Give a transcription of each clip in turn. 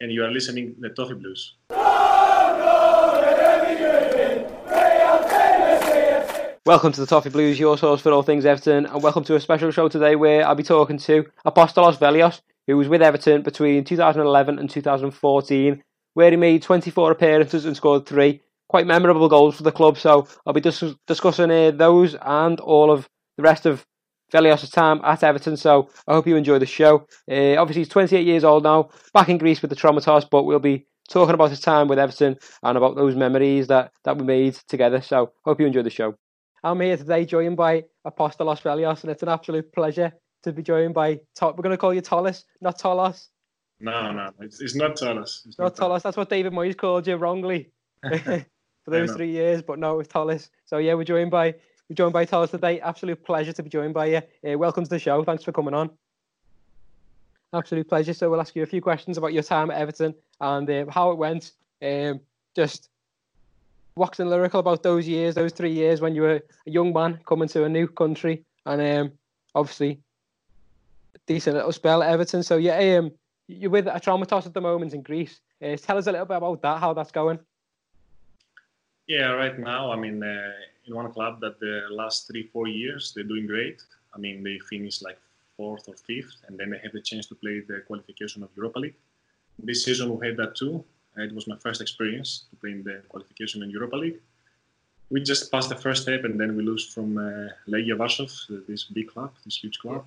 And you are listening to Toffee Blues. Welcome to the Toffee Blues, your source for all things Everton, and welcome to a special show today where I'll be talking to Apostolos Vellios, who was with Everton between 2011 and 2014, where he made 24 appearances and scored three quite memorable goals for the club. So I'll be dis- discussing uh, those and all of the rest of Vellios' time at Everton. So I hope you enjoy the show. Uh, obviously, he's 28 years old now, back in Greece with the Atromitos, but we'll be talking about his time with Everton and about those memories that, that we made together. So hope you enjoy the show. I'm here today joined by Apostolos Vellios, and it's an absolute pleasure to be joined by, Top. we're going to call you Tolis, not Tolos. No, no, it's, it's not Tolis. It's Not Tolis, that's what David Moyes called you wrongly for those three years, but no, it's Tolis. So yeah, we're joined by we're joined by Tolis today. Absolute pleasure to be joined by you. Uh, welcome to the show. Thanks for coming on. Absolute pleasure. So we'll ask you a few questions about your time at Everton and uh, how it went. Um, just waxing lyrical about those years, those three years when you were a young man coming to a new country, and um, obviously decent little spell at Everton. So yeah, um, you're with a Atromitos at the moment in Greece. Uh, tell us a little bit about that, how that's going. Yeah, right now I mean, uh, in one club that the last three four years they're doing great. I mean they finished like fourth or fifth, and then they have the chance to play the qualification of Europa League. This season we had that too. Uh, It was my first experience to play in the qualification in Europa League. We just passed the first step, and then we lose from uh, Legia Warsaw, this big club, this huge club.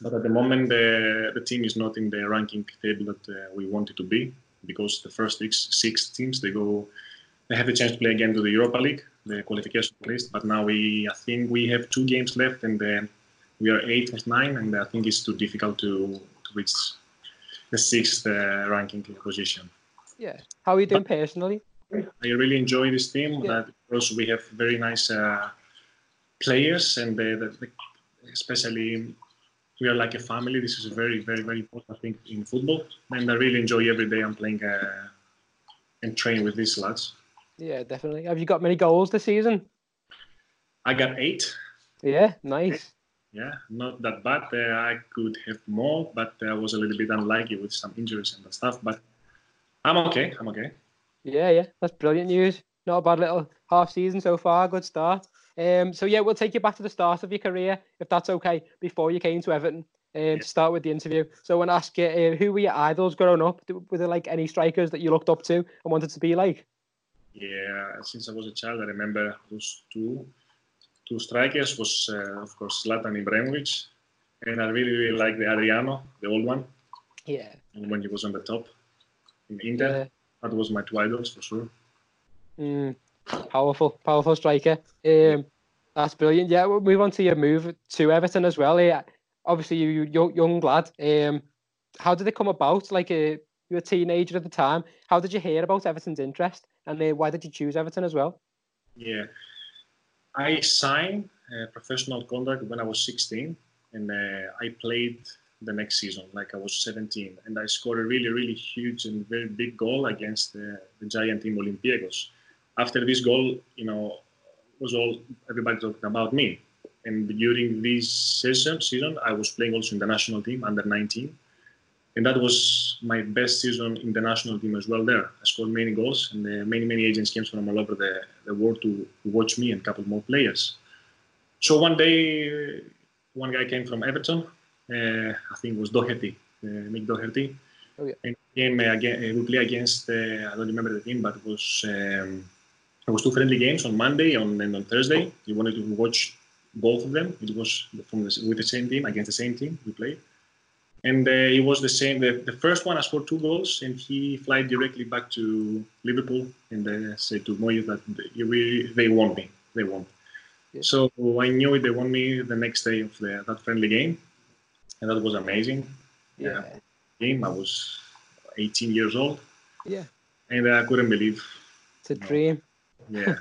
But at the moment, the, the team is not in the ranking table that uh, we want it to be because the first six, six teams they go they have the chance to play again to the Europa League, the qualification list. But now we, I think we have two games left, and uh, we are eight or nine, and I think it's too difficult to, to reach the sixth uh, ranking position. Yeah. How are you doing personally? I really enjoy this team Yeah. because we have very nice uh, players, and they, the, the, especially we are like a family. This is a very, very, very important, thing in football. And I really enjoy every day I'm playing uh, and train with these lads. Yeah, definitely. Have you got many goals this season? I got eight. Yeah, nice. Yeah, not that bad. Uh, I could have more, but I was a little bit unlucky with some injuries and stuff. But I'm okay. I'm okay. Yeah, yeah, that's brilliant news. Not a bad little half season so far. Good start. Um, so yeah, we'll take you back to the start of your career, if that's okay, before you came to Everton. Um, to start with the interview. So I want to ask you, uh, who were your idols growing up? Were there like any strikers that you looked up to and wanted to be like? Yeah, since I was a child, I remember those two two strikers was uh, of course Zlatan Ibrahimovic, and I really really like the Adriano, the old one, Yeah. and when he was on the top in Inter. Yeah. That was my two idols for sure. Mm, powerful, powerful striker. Um, that's brilliant. Yeah, we'll move on to your move to Everton as well. Yeah, obviously you, you young, young lad. Um, how did it come about? Like, uh, you were a teenager at the time. How did you hear about Everton's interest, and uh, why did you choose Everton as well? Yeah, I signed a professional contract when I was 16, and uh, I played the next season like I was 17, and I scored a really, really huge and very big goal against the, the giant team Olympiacos. After this goal, you know, was all everybody talking about me. And during this season, season, I was playing also in the national team under 19, and that was my best season in the national team as well. There, I scored many goals, and uh, many many agents came from all over the, the world to, to watch me and a couple more players. So one day, one guy came from Everton. Uh, I think it was Doherty, uh, Mick Doherty. Oh, yeah. And uh, again. Uh, we play against. Uh, I don't remember the team, but it was um, it was two friendly games on Monday on, and on Thursday. He wanted to watch both of them. It was from the, with the same team against the same team we played. And uh, it was the same. The, the first one, I scored two goals, and he fly directly back to Liverpool and uh, said to Moyes that they, we, they want me. They want. Yeah. So I knew it. They want me the next day of the, that friendly game, and that was amazing. Yeah, Game. I was 18 years old, yeah, and I couldn't believe. it's a dream. Yeah.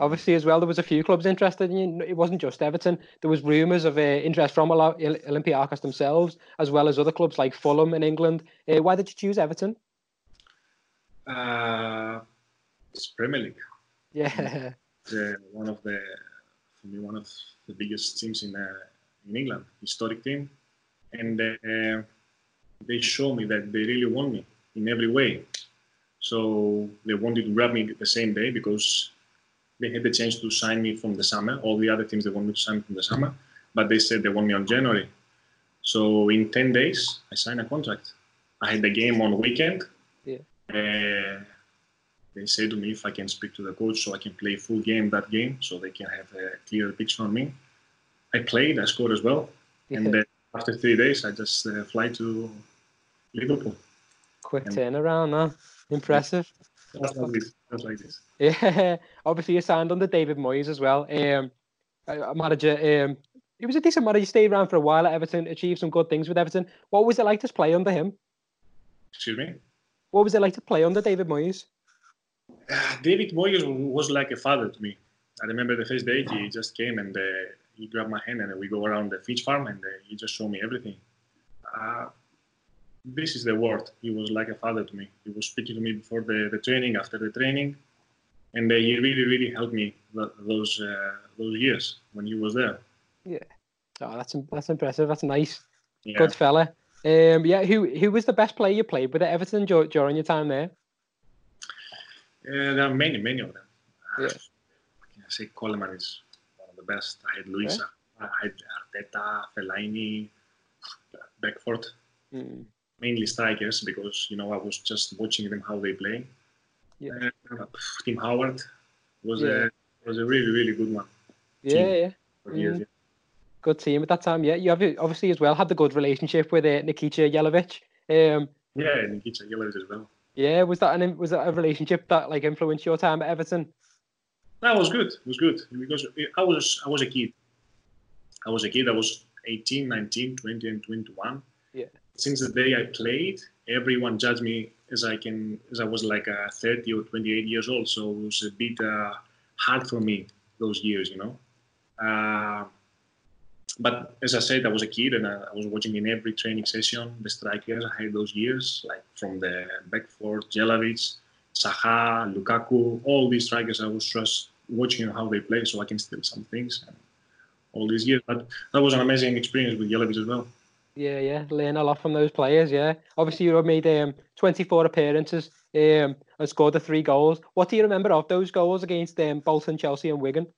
Obviously, as well, there was a few clubs interested in you. It wasn't just Everton. There was rumours of uh, interest from Olympiacos themselves, as well as other clubs like Fulham in England. Uh, why did you choose Everton? uh, it's Premier League. Yeah, one of the for me one of the biggest teams in uh, in England, historic team, and uh, they show me that they really want me in every way. So they wanted to grab me the same day because they had the chance to sign me from the summer. All the other teams they wanted to sign me from the summer, but they said they want me on January. So in ten days, I signed a contract. I had the game on weekend. Yeah. Uh, they said to me if I can speak to the coach so I can play full game that game, so they can have a clear picture on me. I played, I scored as well, and then after three days, I just uh, fly to Liverpool. Quick and- turnaround, huh? Impressive. Like this. Like this. Yeah, obviously you signed under David Moyes as well. Um, a a manager. Um, he was a decent manager. He stayed around for a while at Everton, achieved some good things with Everton. What was it like to play under him? Excuse me. What was it like to play under David Moyes? Uh, David Moyes was like a father to me. I remember the first day he just came and uh, he grabbed my hand and we go around the Finch farm and uh, he just showed me everything. This is the word. He was like a father to me. He was speaking to me before the, the training, after the training, and uh, he really, really helped me th- those uh, those years when he was there. Yeah, oh, that's that's impressive. That's nice. Yeah. Good fella. Um, yeah. Who who was the best player you played with at Everton during your time there? Uh, there are many, many of them. Yeah. Can I say Coleman is one of the best. I had Luisa, I had Arteta, Fellaini, Beckford. Mm, mainly strikers because you know I was just watching them how they play. Yeah. Uh, Tim Howard was Yeah. a was a really really good one. Yeah, yeah. Years, Mhm. Good team at that time. Yeah, you have obviously as well had the good relationship with uh, Nikica Jelavic. Um, yeah. yeah, Nikica Jelavic as well. yeah, was that an was that a relationship that like influenced your time at Everton? That was good. It was good because I was I was a kid. I was a kid. I was 18, 19, 20, and 21. Yeah. Since the day I played, everyone judged me as I can as I was like uh, 30 or 28 years old. So it was a bit uh, hard for me those years, you know. Uh, but as I said, I was a kid and I, was watching in every training session the strikers I had those years, like from the Beckford, Jelavic, Saha, Lukaku, all these strikers. I was just watching how they play, so I can steal some things. All these years, but that was an amazing experience with Jelavic as well. Yeah, yeah, learn a lot from those players. Yeah, obviously you made um 24 appearances um and scored the three goals. What do you remember of those goals against um Bolton, Chelsea, and Wigan?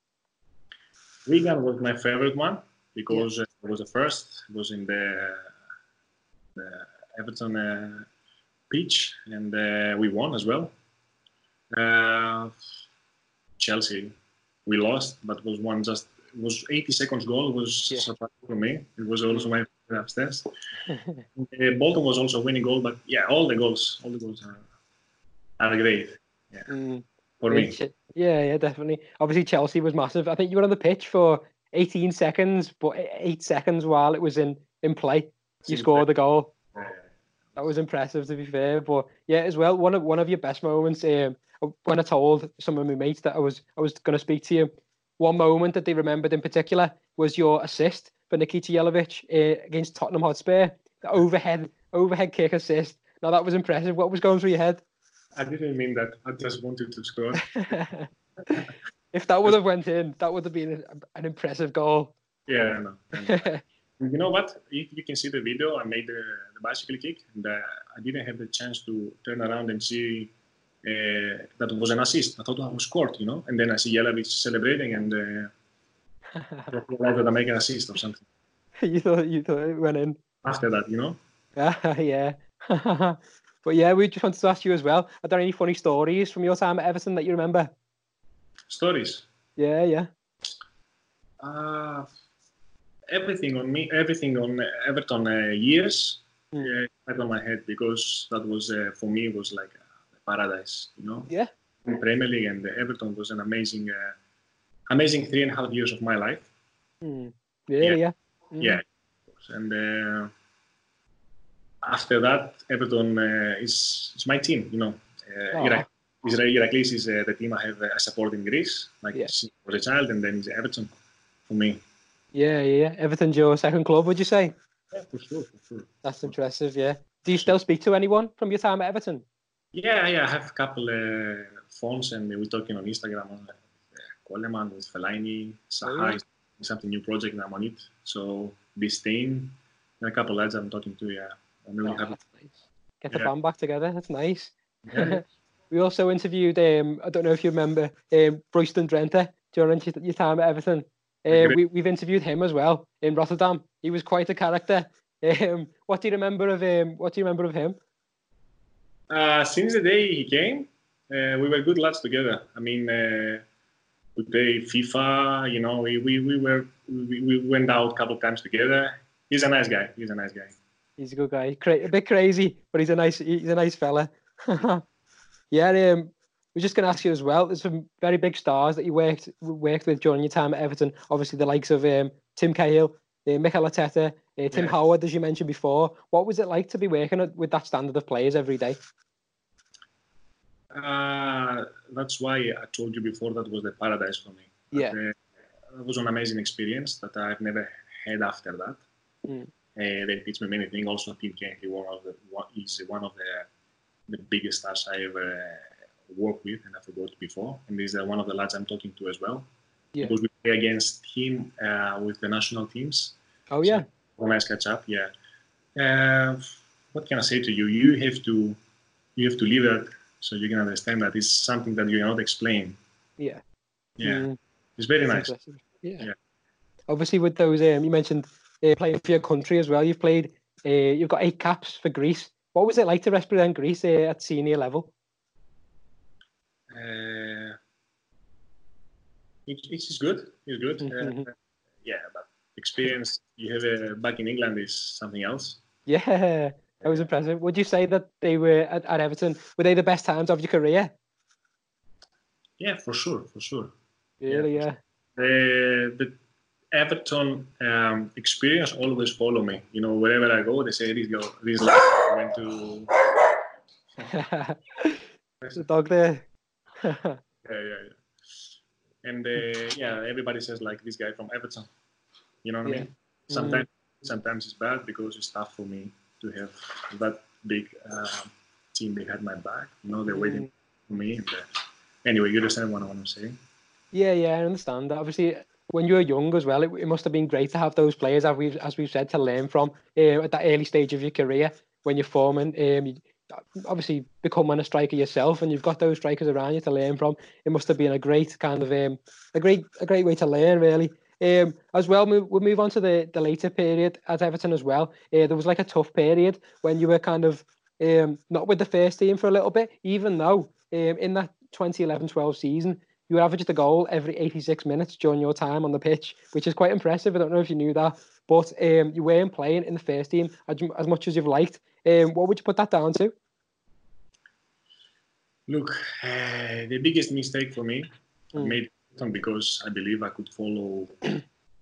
Wigan was my favorite one because uh, it was the first. It was in the, the Everton uh, pitch, and uh, we won as well. Uh, Chelsea, we lost, but it was one just. Was 80 seconds goal. It was Yeah. surprising for me. It was also my favorite upstairs. uh, Bolton was also winning goal, but yeah, all the goals, all the goals are, are great Mm, for me. Yeah, yeah, definitely. Obviously, Chelsea was massive. I think you were on the pitch for 18 seconds, but eight seconds while it was in in play, you scored the goal. That was impressive, to be fair. But yeah, as well, one of one of your best moments. Um, when I told some of my mates that I was I was going to speak to you, one moment that they remembered in particular was your assist for Nikica Jelavic uh, against Tottenham Hotspur, the overhead overhead kick assist. Now that was impressive. What was going through your head? I didn't mean that. I just wanted to score. if that would have went in, that would have been an, impressive goal. Yeah, I know. You know what? If you can see the video, I made the, the bicycle kick, and uh, I didn't have the chance to turn around and see uh, that was an assist. I thought I was scored, you know. And then I see Jelavic celebrating, and uh, realized that I make an assist or something. you thought you thought it went in. After that, you know. yeah. but yeah, we just wanted to ask you as well. Are there any funny stories from your time at Everton that you remember? Stories. Yeah, yeah. Uh, everything on me, everything on Everton uh, years, Mm. yeah, on my head because that was uh, for me was like a paradise, you know. Yeah. In Premier League and Everton was an amazing, uh, amazing three and a half years of my life. Mm. Yeah, yeah. Mm. Yeah, and uh, after that, Everton uh, is is my team. You know, uh. Irak, Israel Iraklis is uh, the team I have uh, support in Greece, like Yeah. since I was a child, and then it's Everton for me. Yeah, yeah, yeah. Everton's your second club, would you say? Yeah, for sure, for sure. That's impressive, yeah. Do you still speak to anyone from your time at Everton? Yeah, yeah, I have a couple uh, phones, and we're talking on Instagram, on uh, Coleman, with Fellaini, Saha Oh, something new project and I'm on it. So Bistain, and a couple lads I'm talking to. Yeah, I'm really Oh, happy. nice. Get the Yeah. band back together. That's nice. Yeah. we also interviewed. Um, I don't know if you remember um, Royston Drenthe during your your time at Everton. Uh, we, we've interviewed him as well in Rotterdam. He was quite a character. Um, what do you remember of him? What do you remember of him? Uh, since the day he came, uh, we were good lads together. I mean, uh, we played FIFA. You know, we, we, we were we, we went out a couple of times together. He's a nice guy. He's a nice guy. He's a good guy. Cra- a bit crazy, but he's a nice he's a nice fella. yeah, um, we're just going to ask you as well. There's some very big stars that you worked worked with during your time at Everton. Obviously, the likes of um, Tim Cahill, uh, Mikel Arteta, uh, Tim Yeah. Howard, as you mentioned before. What was it like to be working with that standard of players every day? Uh, that's why I told you before that was the paradise for me. Yeah. That, uh, it was an amazing experience that I've never had after that. Mm. Uh, they teach me many things. Also, Tim Cahill, one of the one, is one of the the biggest stars I ever uh, worked with, and I forgot before. And he's uh, one of the lads I'm talking to as well. Yeah. Because we play against him uh, with the national teams. Oh yeah, A nice catch up, yeah. Uh, what can I say to you? You have to you have to live it so you can understand that it's something that you cannot explain. yeah. Yeah, Mm, it's very that's nice. Yeah. Yeah. Obviously, with those, um, you mentioned uh, playing for your country as well. You've played. Uh, you've got eight caps for Greece. What was it like to represent Greece uh, at senior level? Uh, it, it's good. It's good. Mhm. Uh, yeah, but experience you have uh, back in England is something else. Yeah, that was impressive. Would you say that they were at, at Everton? Were they the best times of your career? Yeah, for sure, for sure. Really? Yeah. The the Everton um, experience always follow me. You know, wherever I go, they say this go this lad went to the dog there. yeah, yeah, yeah. And uh, yeah, everybody says like this guy from Everton. You know what Yeah. I mean? Sometimes, sometimes it's bad because it's tough for me to have that big uh, team behind my back. You know, they're waiting for me. And, uh, anyway, you understand what I want to say? Yeah, yeah, I understand that. Obviously, when you were young as well, it, it must have been great to have those players, as we've as we've said, to learn from uh, at that early stage of your career when you're forming. Um, you obviously becoming a striker yourself, and you've got those strikers around you to learn from. It must have been a great kind of um, a great a great way to learn, really. Um, as well, move, we'll move on to the, the later period at Everton as well. Uh, there was like a tough period when you were kind of um, not with the first team for a little bit, even though um, in that 2011-12 season, you averaged a goal every 86 minutes during your time on the pitch, which is quite impressive. I don't know if you knew that, but um, you weren't playing in the first team as, as much as you've liked. Um, what would you put that down to? Look, uh, the biggest mistake for me I Mm. made because I believe I could follow,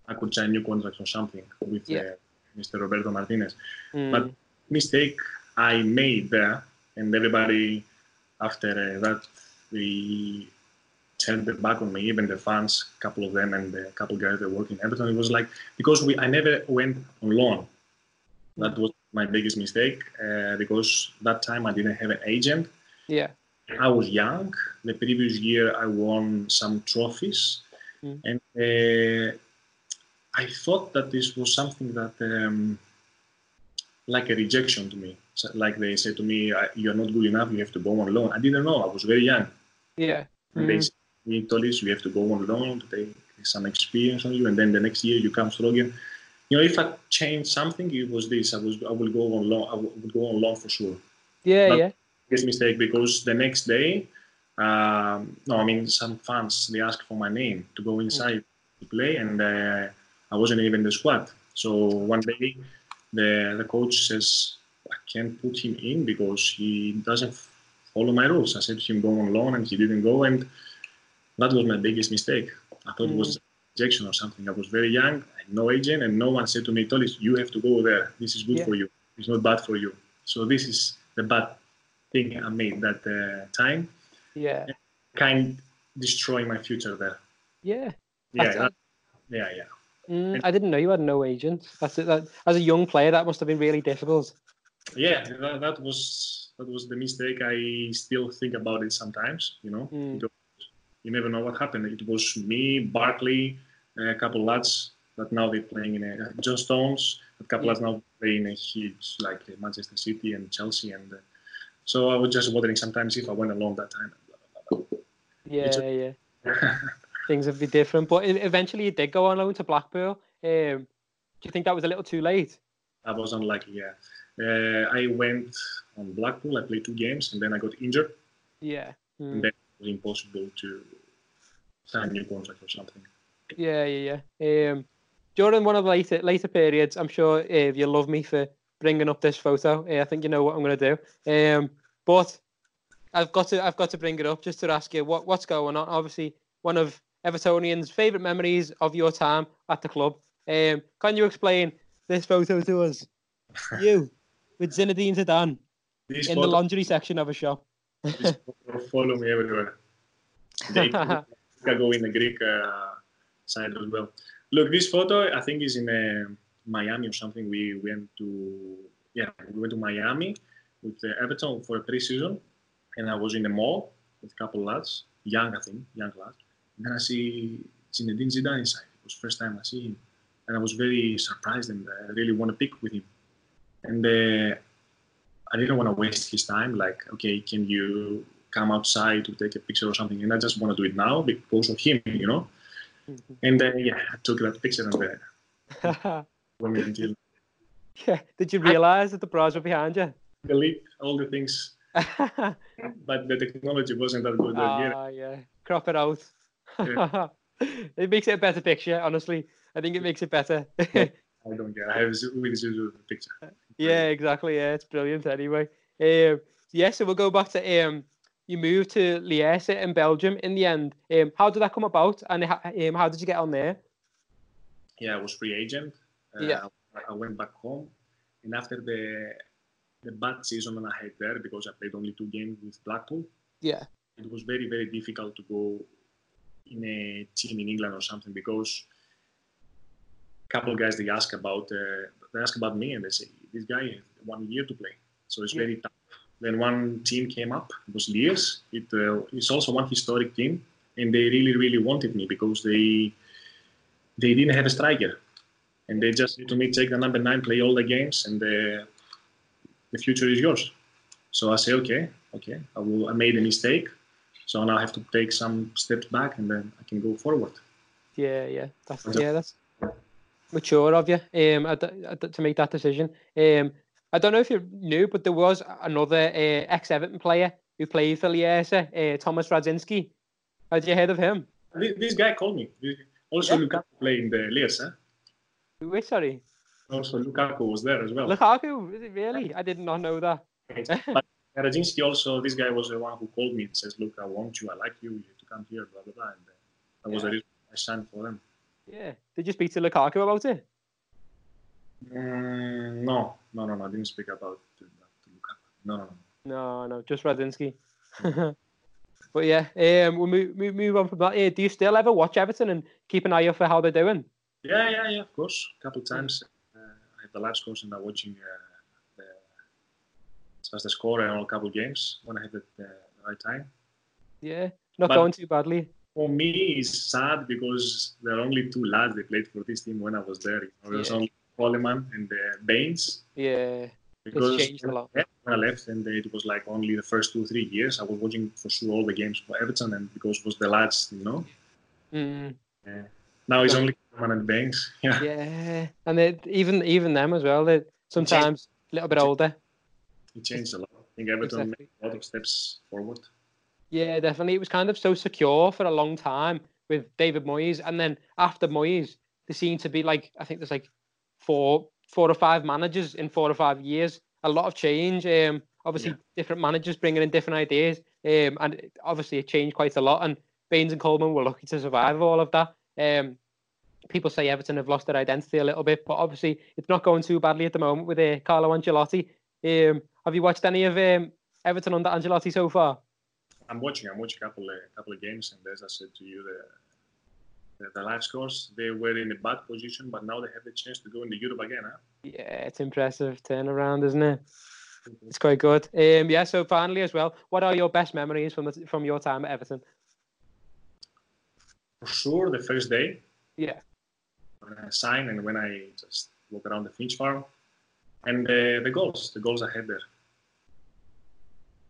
I could sign new contracts or something with Yeah. uh, Mr. Roberto Martinez. Mm, But mistake I made there, and everybody after uh, that they turned back on me, even the fans, a couple of them, and a couple guys that work in Everton. It was like because we I never went on loan. That was my biggest mistake uh, because that time I didn't have an agent. yeah, I was young. The previous year, I won some trophies, Mm. and uh, I thought that this was something that, um, like a rejection to me. So, like they said to me, "You're not good enough. You have to go on loan." I didn't know. I was very young. yeah, And they Mm. said "Tolis, you have to go on loan to take some experience on you, and then the next year you come strong again." You know, if I changed something, it was this. I was, I will go on loan. I would go on loan for sure yeah, But- yeah, biggest mistake because the next day, um, no, I mean some fans they asked for my name to go inside to play, and uh, I wasn't even in the squad. So one day, the the coach says I can't put him in because he doesn't follow my rules. I said to him go on loan, and he didn't go, and that was my biggest mistake. I thought it was rejection or something. I was very young, I had no agent, and no one said to me, Tolis, you have to go there. This is good Yeah. for you. It's not bad for you. So this is the bad thing I made that uh, time. yeah, Kind destroy my future there. yeah. Yeah, that- yeah, yeah. Mm, I didn't know you had no agent. That's it. That, as a young player, that must have been really difficult. Yeah, that, that was that was the mistake. I still think about it sometimes. You know, Mm. Because you never know what happened. It was me, Barkley, a couple lads that now they're playing in a John Stones. A couple lads now playing in a huge like uh, Manchester City and Chelsea, and uh, so I was just wondering sometimes if I went along that time. Blah, blah, blah, Yeah, yeah. Things would be different, but eventually you did go on loan to Blackpool. Um, do you think that was a little too late? I was unlucky. Yeah, uh, I went on Blackpool. I played two games, and then I got injured, Yeah. Mm. and then it was impossible to sign a new contract or something. Yeah, yeah, yeah. Um, during one of the later later periods, I'm sure uh, you love me for bringing up this photo. Uh, I think you know what I'm going to do. Um, but I've got to I've got to bring it up just to ask you what what's going on. Obviously, one of Evertonians' favourite memories of your time at the club. Um, can you explain this photo to us? You with Zinedine Zidane This in the lingerie section of a shop. follow me everywhere. They I go in the Greek uh, side as well. Look, this photo I think is in uh, Miami or something. We went to yeah, we went to Miami with uh, Everton for a pre-season, and I was in the mall with a couple of lads, young I think, young lads. And then I see Zinedine Zidane inside. It was first time I see him, and I was very surprised and I really want to pick with him. And uh, I didn't want to waste his time. Like, okay, can you come outside to take a picture or something? And I just want to do it now because of him, you know. And uh, yeah, I took that picture and uh, went until yeah. Did you realise that the bras were behind you? delete all the things, but the technology wasn't that good. uh, yeah. Ah, yeah. Crop it out. Yeah. it makes it a better picture, honestly. I think it makes it better. I don't care. I have really zero picture. yeah, exactly. Yeah, it's brilliant anyway. Um, yeah, so we'll go back to um, you moved to Liège in Belgium in the end. Um, how did that come about, and um, how did you get on there? Yeah, I was free agent. Uh, Yeah. I, I went back home, and after the the bad season that I had there, because I played only two games with Blackpool, Yeah, it was very very difficult to go in a team in England or something because a couple of guys they ask about uh, they ask about me and they say this guy has one year to play, so it's Yeah. very tough. Then one team came up, it was Lierse. It uh, it's also one historic team, and they really really wanted me because they they didn't have a striker, and they just said to me take the number nine, play all the games, and the the future is yours. So I say okay, okay, I will. I made a mistake, so now I have to take some steps back, and then I can go forward. yeah, yeah. That's yeah, that's mature of you. Um, at the- at the- to make that decision. Um, I don't know if you knew, but there was another uh, ex Everton player who played for Liège, uh, Thomas Radzinski. Had you heard of him? This, this guy called me. Also, Yeah. Lukaku played in the Lierse, Wait, sorry, Also, Lukaku was there as well. Lukaku. Is it really? I did not know that. but Radzinski also, this guy was the one who called me and says, "Look, I want you. I like you. You have to come here." Blah blah blah. And uh, that was Yeah. the reason I signed for them. Yeah. Did you speak to Lukaku about it? Mm, no, no, no, no. I didn't speak about uh, to Lukaku. No, no, no. No, no, just Radzinski. but yeah, um, we'll move, move, move on from that. Uh, do you still ever watch Everton and keep an eye out for how they're doing? Yeah, yeah, yeah. Of course, a couple times. Uh, I had the live scores and I'm watching uh, the, as far as the score and all a couple of games when I had the, the right time. Yeah, not But- going too badly. For me, it's sad because there are only two lads that played for this team when I was there. You know, Yeah. only Coleman and uh, Baines. Yeah, Because changed a lot. when I left, and it was like only the first two, three years, I was watching for sure all the games for Everton, and because it was the lads, you know. mm, Yeah. Now Yeah. only Coleman and Baines. Yeah. yeah, and they, even even them as well. They're sometimes a little bit older. He changed a lot. I think Everton Exactly. made a lot of steps forward. Yeah, definitely. It was kind of so secure for a long time with David Moyes, and then after Moyes, there seemed to be like I think there's like four, four or five managers in four or five years. A lot of change. Um, obviously Yeah. different managers bringing in different ideas. Um, and it- obviously it changed quite a lot. And Baines and Coleman were lucky to survive all of that. Um, people say Everton have lost their identity a little bit, but obviously it's not going too badly at the moment with uh, Carlo Ancelotti. Um, have you watched any of um, Everton under Ancelotti so far? I'm watching. I'm watching a couple of couple of games, and as I said to you, the the, the live scores they were in a bad position, but now they have the chance to go into Europe again. Huh? Yeah, it's impressive turnaround, isn't it? It's quite good. Um, yeah. So finally, as well, what are your best memories from the, from your time at Everton? For sure the first day Yeah. when I signed and when I just walk around the Finch farm, and the the goals, the goals I had there,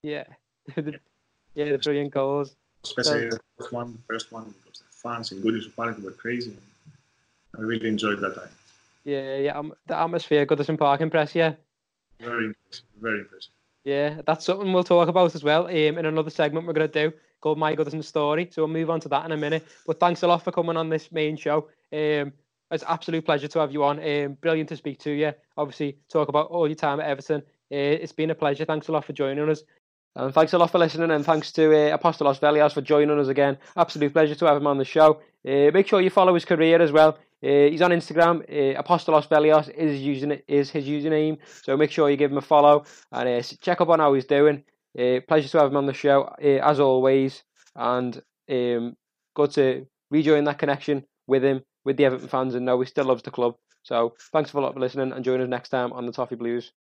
Yeah. The- yeah, the brilliant goals. especially the first one, the first one because the fans in Goodison Park were crazy. I really enjoyed that time. Yeah, yeah. Um, the atmosphere, Goodison Park impress you. Very impressive. Very impressive. Yeah, that's something we'll talk about as well um, in another segment we're going to do called My Goodison Story. So we'll move on to that in a minute. But thanks a lot for coming on this main show. Um, it's absolute pleasure to have you on. Um, brilliant to speak to you. Obviously, talk about all your time at Everton. Uh, it's been a pleasure. Thanks a lot for joining us. And thanks a lot for listening, and thanks to uh, Apostolos Vellios for joining us again. Absolute pleasure to have him on the show. Uh, make sure you follow his career as well. Uh, he's on Instagram. Uh, Apostolos Vellios is using, is his username, so make sure you give him a follow and uh, check up on how he's doing. Uh, pleasure to have him on the show uh, as always, and um, good to rejoin that connection with him, with the Everton fans, and know he still loves the club. So thanks a lot for listening, and join us next time on the Toffee Blues.